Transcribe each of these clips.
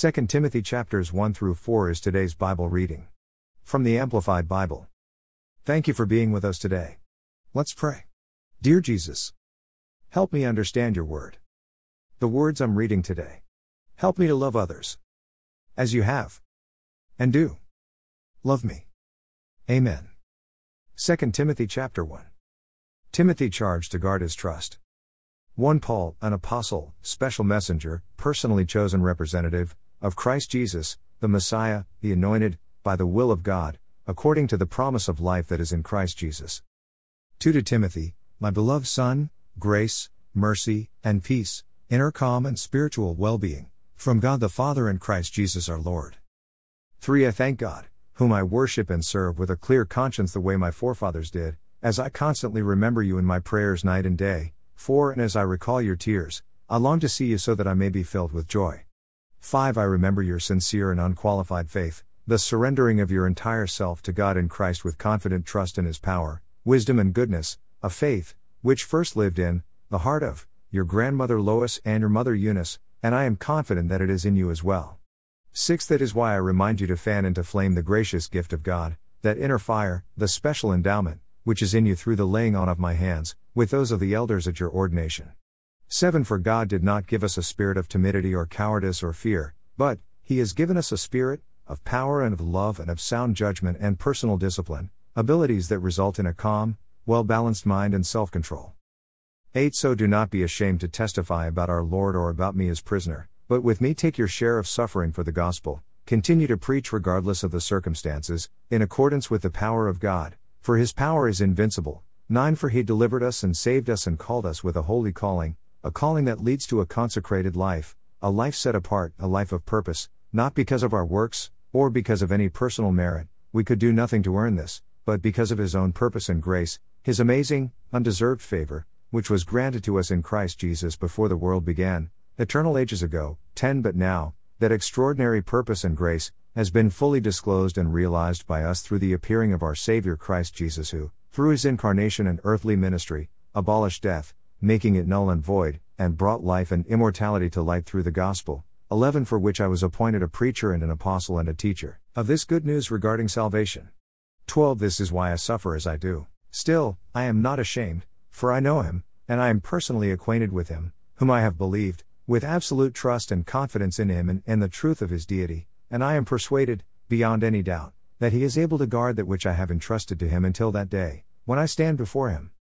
2 Timothy chapters 1 through 4 is today's Bible reading. From the Amplified Bible. Thank you for being with us today. Let's pray. Dear Jesus, help me understand your word. The words I'm reading today. Help me to love others. As you have. And do. Love me. Amen. 2 Timothy chapter 1. Timothy charged to guard his trust. 1 Paul, an apostle, special messenger, personally chosen representative, of Christ Jesus, the Messiah, the anointed, by the will of God, according to the promise of life that is in Christ Jesus. 2 to Timothy, my beloved son, grace, mercy, and peace, inner calm and spiritual well being, from God the Father and Christ Jesus our Lord. 3 I thank God, whom I worship and serve with a clear conscience the way my forefathers did, as I constantly remember you in my prayers night and day 4 And as I recall your tears, I long to see you so that I may be filled with joy. 5 I remember your sincere and unqualified faith, the surrendering of your entire self to God in Christ with confident trust in His power, wisdom, and goodness, a faith, which first lived in the heart of your grandmother Lois and your mother Eunice, and I am confident that it is in you as well. 6 That is why I remind you to fan into flame the gracious gift of God, that inner fire, the special endowment, which is in you through the laying on of my hands, with those of the elders at your ordination. 7 For God did not give us a spirit of timidity or cowardice or fear, but, He has given us a spirit, of power and of love and of sound judgment and personal discipline, abilities that result in a calm, well balanced mind and self control. 8 So do not be ashamed to testify about our Lord or about me as prisoner, but with me take your share of suffering for the gospel, continue to preach regardless of the circumstances, in accordance with the power of God, for his power is invincible. 9 For he delivered us and saved us and called us with a holy calling, a calling that leads to a consecrated life, a life set apart, a life of purpose, not because of our works, or because of any personal merit, we could do nothing to earn this, but because of his own purpose and grace, his amazing, undeserved favor, which was granted to us in Christ Jesus before the world began, eternal ages ago. 10 But now, that extraordinary purpose and grace, has been fully disclosed and realized by us through the appearing of our Savior Christ Jesus, who, through his incarnation and earthly ministry, abolished death, making it null and void, and brought life and immortality to light through the gospel. 11 For which I was appointed a preacher and an apostle and a teacher of this good news regarding salvation. 12 This is why I suffer as I do. Still, I am not ashamed, for I know him, and I am personally acquainted with him, whom I have believed, with absolute trust and confidence in him and in the truth of his deity, and I am persuaded, beyond any doubt, that he is able to guard that which I have entrusted to him until that day, when I stand before him.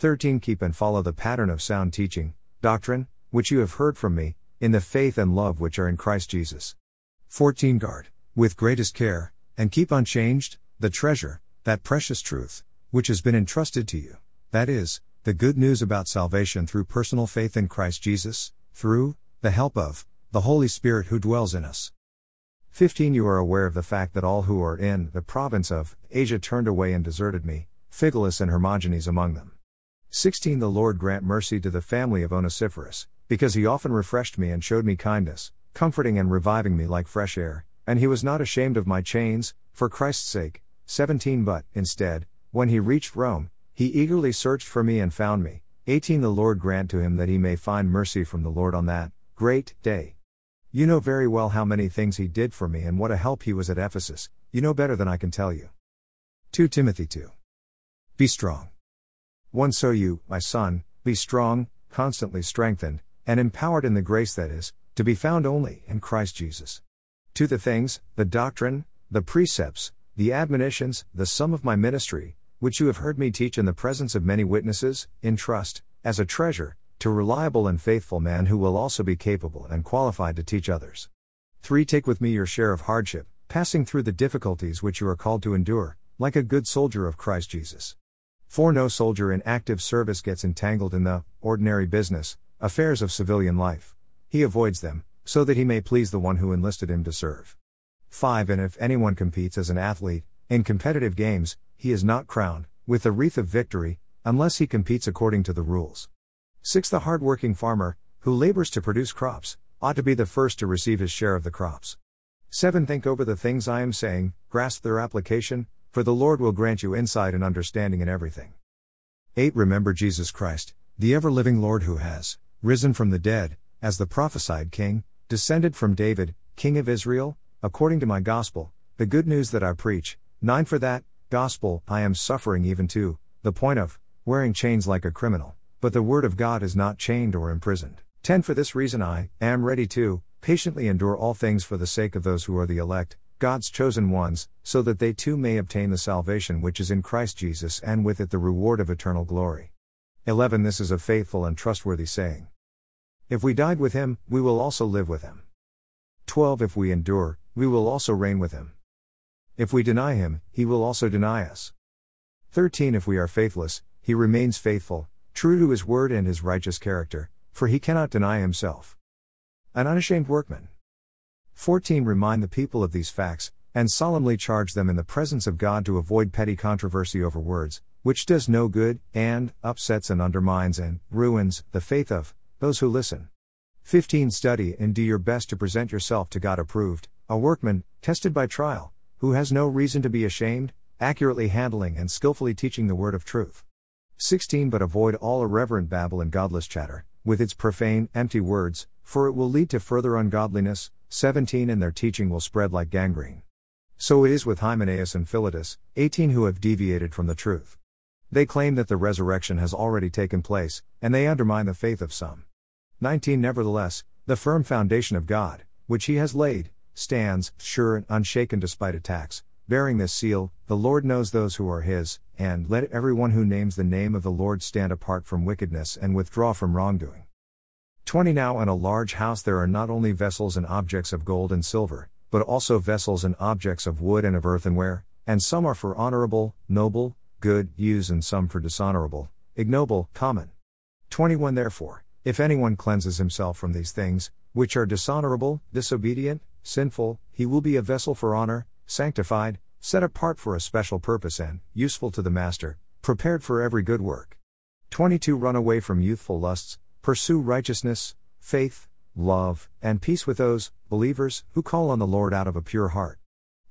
13 Keep and follow the pattern of sound teaching, doctrine, which you have heard from me, in the faith and love which are in Christ Jesus. 14 Guard, with greatest care, and keep unchanged, the treasure, that precious truth, which has been entrusted to you, that is, the good news about salvation through personal faith in Christ Jesus, through, the help of, the Holy Spirit who dwells in us. 15 You are aware of the fact that all who are in the province of Asia turned away and deserted me, Phygelus and Hermogenes among them. 16 The Lord grant mercy to the family of Onesiphorus, because he often refreshed me and showed me kindness, comforting and reviving me like fresh air, and he was not ashamed of my chains, for Christ's sake. 17 But, instead, when he reached Rome, he eagerly searched for me and found me. 18 The Lord grant to him that he may find mercy from the Lord on that great day. You know very well how many things he did for me and what a help he was at Ephesus, you know better than I can tell you. 2 Timothy 2. Be strong. 1 So you, my son, be strong, constantly strengthened, and empowered in the grace that is, to be found only in Christ Jesus. 2 The things, the doctrine, the precepts, the admonitions, the sum of my ministry, which you have heard me teach in the presence of many witnesses, in trust, as a treasure, to reliable and faithful man who will also be capable and qualified to teach others. 3. Take with me your share of hardship, passing through the difficulties which you are called to endure, like a good soldier of Christ Jesus. 4. No soldier in active service gets entangled in the ordinary business, affairs of civilian life. He avoids them, so that he may please the one who enlisted him to serve. 5. And if anyone competes as an athlete, in competitive games, he is not crowned, with the wreath of victory, unless he competes according to the rules. 6. The hard-working farmer, who labors to produce crops, ought to be the first to receive his share of the crops. 7. Think over the things I am saying, grasp their application, for the Lord will grant you insight and understanding in everything. 8. Remember Jesus Christ, the ever living Lord who has risen from the dead, as the prophesied King, descended from David, king of Israel, according to my gospel, the good news that I preach. 9 For that gospel I am suffering even to the point of wearing chains like a criminal, but the word of God is not chained or imprisoned. 10 For this reason I am ready to patiently endure all things for the sake of those who are the elect, God's chosen ones, so that they too may obtain the salvation which is in Christ Jesus and with it the reward of eternal glory. 11 This is a faithful and trustworthy saying. If we died with him, we will also live with him. 12 If we endure, we will also reign with him. If we deny him, he will also deny us. 13 If we are faithless, he remains faithful, true to his word and his righteous character, for he cannot deny himself. An unashamed workman. 14 Remind the people of these facts, and solemnly charge them in the presence of God to avoid petty controversy over words, which does no good, and upsets and undermines and ruins the faith of those who listen. 15 Study and do your best to present yourself to God approved, a workman, tested by trial, who has no reason to be ashamed, accurately handling and skillfully teaching the word of truth. 16 But avoid all irreverent babble and godless chatter, with its profane, empty words, for it will lead to further ungodliness, 17 And their teaching will spread like gangrene. So it is with Hymenaeus and Philetus, 18 who have deviated from the truth. They claim that the resurrection has already taken place, and they undermine the faith of some. 19 Nevertheless, the firm foundation of God, which he has laid, stands, sure and unshaken despite attacks, bearing this seal The Lord knows those who are his, and let everyone who names the name of the Lord stand apart from wickedness and withdraw from wrongdoing. 20 Now in a large house there are not only vessels and objects of gold and silver, but also vessels and objects of wood and of earthenware, and some are for honorable, noble, good use, and some for dishonorable, ignoble, common. 21 Therefore, if anyone cleanses himself from these things, which are dishonorable, disobedient, sinful, he will be a vessel for honor, sanctified, set apart for a special purpose, and useful to the master, prepared for every good work. 22 Run away from youthful lusts Pursue righteousness, faith, love, and peace with those, believers, who call on the Lord out of a pure heart.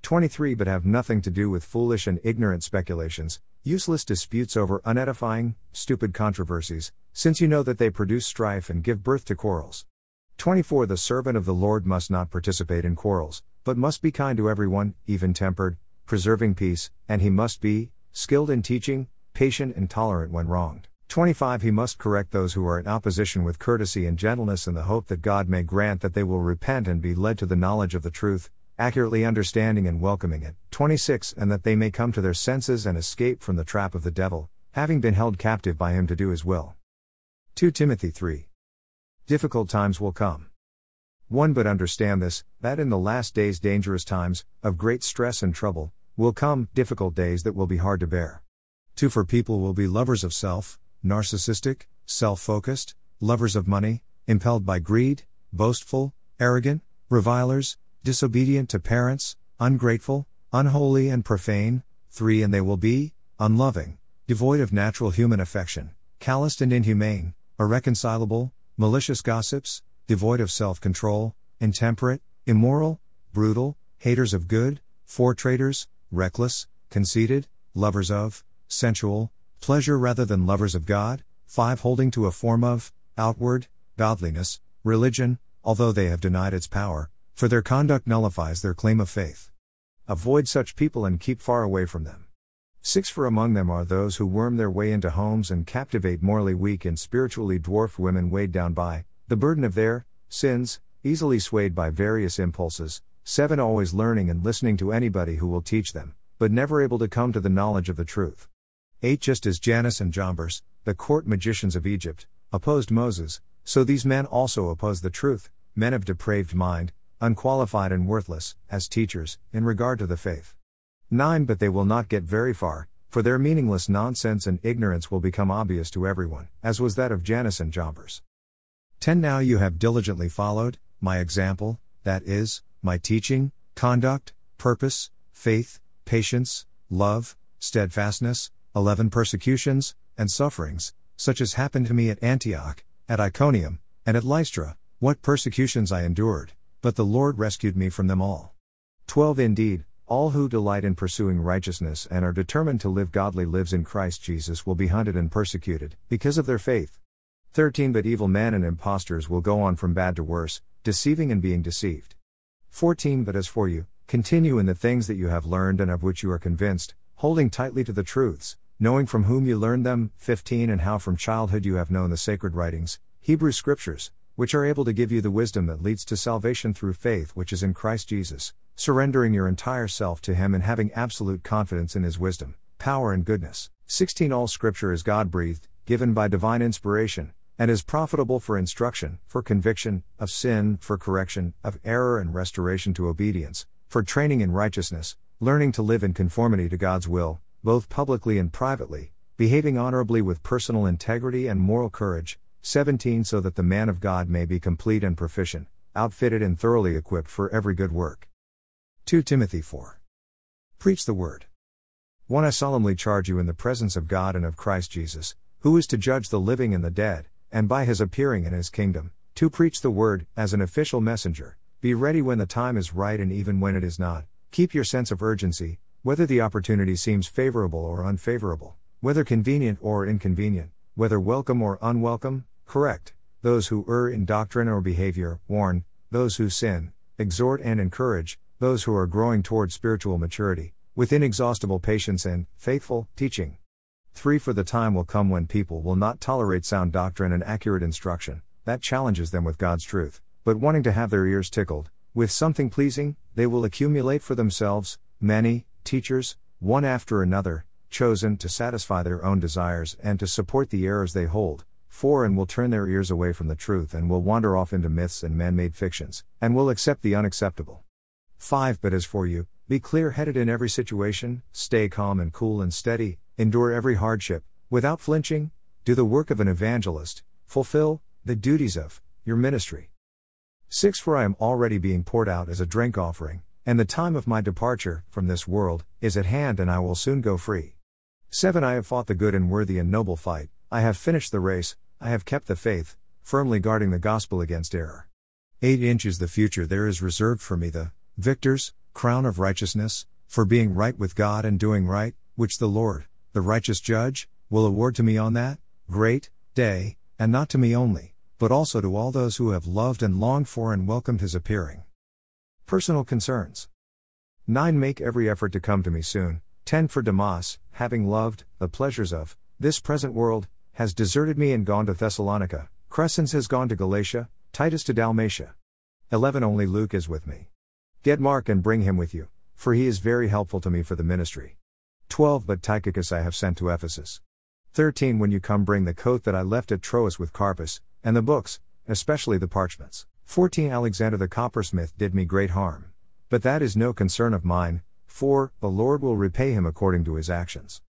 23 But have nothing to do with foolish and ignorant speculations, useless disputes over unedifying, stupid controversies, since you know that they produce strife and give birth to quarrels. 24 The servant of the Lord must not participate in quarrels, but must be kind to everyone, even tempered, preserving peace, and he must be, skilled in teaching, patient and tolerant when wronged. 25 He must correct those who are in opposition with courtesy and gentleness in the hope that God may grant that they will repent and be led to the knowledge of the truth, accurately understanding and welcoming it. 26 And that they may come to their senses and escape from the trap of the devil, having been held captive by him to do his will. 2 Timothy 3 Difficult times will come. 1 But understand this, that in the last days dangerous times, of great stress and trouble, will come, difficult days that will be hard to bear. 2 For people will be lovers of self, narcissistic, self focused, lovers of money, impelled by greed, boastful, arrogant, revilers, disobedient to parents, ungrateful, unholy, and profane. 3. And they will be unloving, devoid of natural human affection, calloused and inhumane, irreconcilable, malicious gossips, devoid of self control, intemperate, immoral, brutal, haters of good, foretraiters, reckless, conceited, lovers of, sensual, pleasure rather than lovers of God, 5. Holding to a form of, outward, godliness, religion, although they have denied its power, for their conduct nullifies their claim of faith. Avoid such people and keep far away from them. 6. For among them are those who worm their way into homes and captivate morally weak and spiritually dwarfed women weighed down by the burden of their sins, easily swayed by various impulses. 7. Always learning and listening to anybody who will teach them, but never able to come to the knowledge of the truth. 8 Just as Jannes and Jambres, the court magicians of Egypt, opposed Moses, so these men also oppose the truth, men of depraved mind, unqualified and worthless, as teachers, in regard to the faith. 9 But they will not get very far, for their meaningless nonsense and ignorance will become obvious to everyone, as was that of Jannes and Jambres. 10 Now you have diligently followed, my example, that is, my teaching, conduct, purpose, faith, patience, love, steadfastness, 11 Persecutions, and sufferings, such as happened to me at Antioch, at Iconium, and at Lystra, what persecutions I endured, but the Lord rescued me from them all. 12 Indeed, all who delight in pursuing righteousness and are determined to live godly lives in Christ Jesus will be hunted and persecuted, because of their faith. 13 But evil men and impostors will go on from bad to worse, deceiving and being deceived. 14 But as for you, continue in the things that you have learned and of which you are convinced, holding tightly to the truths, knowing from whom you learned them. 15 And how from childhood you have known the sacred writings, Hebrew scriptures, which are able to give you the wisdom that leads to salvation through faith which is in Christ Jesus, surrendering your entire self to Him and having absolute confidence in His wisdom, power, and goodness. 16 All scripture is God breathed, given by divine inspiration, and is profitable for instruction, for conviction, of sin, for correction, of error and restoration to obedience, for training in righteousness, learning to live in conformity to God's will, both publicly and privately, behaving honorably with personal integrity and moral courage. 17 So that the man of God may be complete and proficient, outfitted and thoroughly equipped for every good work. 2 Timothy 4. Preach the word. 1 I solemnly charge you in the presence of God and of Christ Jesus, who is to judge the living and the dead, and by his appearing in his kingdom, to preach the word, as an official messenger. Be ready when the time is right and even when it is not. Keep your sense of urgency, whether the opportunity seems favorable or unfavorable, whether convenient or inconvenient, whether welcome or unwelcome, correct. Those who err in doctrine or behavior, warn. Those who sin, exhort and encourage. Those who are growing toward spiritual maturity, with inexhaustible patience and faithful teaching. 3. For the time will come when people will not tolerate sound doctrine and accurate instruction, that challenges them with God's truth, but wanting to have their ears tickled, with something pleasing, they will accumulate for themselves many teachers, one after another, chosen to satisfy their own desires and to support the errors they hold. 4. And will turn their ears away from the truth and will wander off into myths and man made fictions, and will accept the unacceptable. 5. But as for you, be clear headed in every situation, stay calm and cool and steady, endure every hardship, without flinching, do the work of an evangelist, fulfill the duties of your ministry. 6 For I am already being poured out as a drink offering, and the time of my departure from this world is at hand, and I will soon go free. 7 I have fought the good and worthy and noble fight, I have finished the race, I have kept the faith, firmly guarding the gospel against error. 8 inches the future there is reserved for me the victor's crown of righteousness, for being right with God and doing right, which the Lord, the righteous judge, will award to me on that great day, and not to me only, but also to all those who have loved and longed for and welcomed his appearing. Personal concerns 9. Make every effort to come to me soon. 10. For Demas, having loved the pleasures of this present world, has deserted me and gone to Thessalonica. Crescens has gone to Galatia, Titus to Dalmatia. 11. Only Luke is with me. Get Mark and bring him with you, for he is very helpful to me for the ministry. 12 But Tychicus I have sent to Ephesus. 13 When you come, bring the coat that I left at Troas with Carpus, and the books, especially the parchments. 14 Alexander the coppersmith did me great harm. But that is no concern of mine, for the Lord will repay him according to his actions.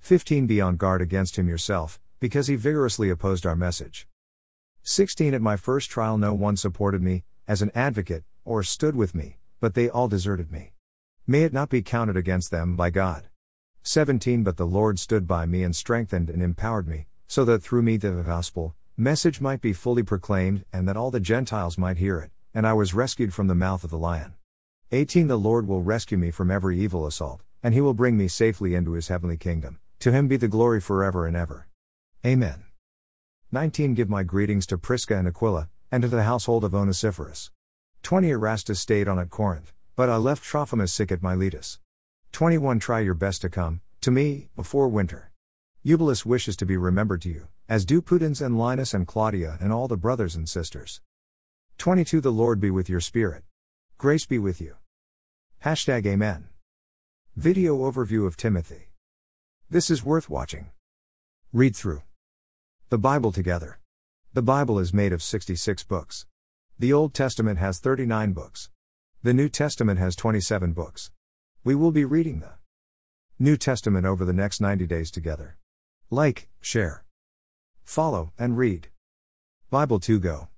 15 Be on guard against him yourself, because he vigorously opposed our message. 16 At my first trial, no one supported me, as an advocate, or stood with me, but they all deserted me. May it not be counted against them by God. 17 But the Lord stood by me and strengthened and empowered me, so that through me the gospel message might be fully proclaimed, and that all the Gentiles might hear it, and I was rescued from the mouth of the lion. 18 The Lord will rescue me from every evil assault, and he will bring me safely into his heavenly kingdom. To him be the glory forever and ever. Amen. 19 Give my greetings to Prisca and Aquila, and to the household of Onesiphorus. 20 Erastus stayed on at Corinth, but I left Trophimus sick at Miletus. 21 Try your best to come, to me, before winter. Eubulus wishes to be remembered to you, as do Pudens and Linus and Claudia and all the brothers and sisters. 22 The Lord be with your spirit. Grace be with you. Hashtag Amen. Video overview of Timothy. This is worth watching. Read through the Bible together. The Bible is made of 66 books. The Old Testament has 39 books. The New Testament has 27 books. We will be reading the New Testament over the next 90 days together. Like, share, follow, and read. Bible 2 Go.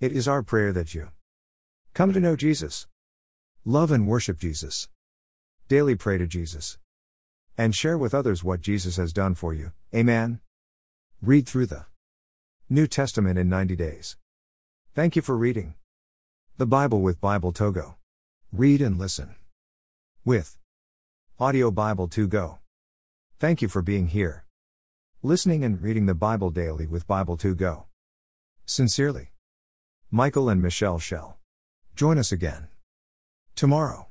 It is our prayer that you come to know Jesus, love and worship Jesus, daily pray to Jesus, and share with others what Jesus has done for you. Amen. Read through the New Testament in 90 days. Thank you for reading the Bible with Bible 2 Go. Read and listen with Audio Bible 2 Go. Thank you for being here. Listening and reading the Bible daily with Bible 2 Go. Sincerely. Michael and Michelle Shell. Join us again tomorrow.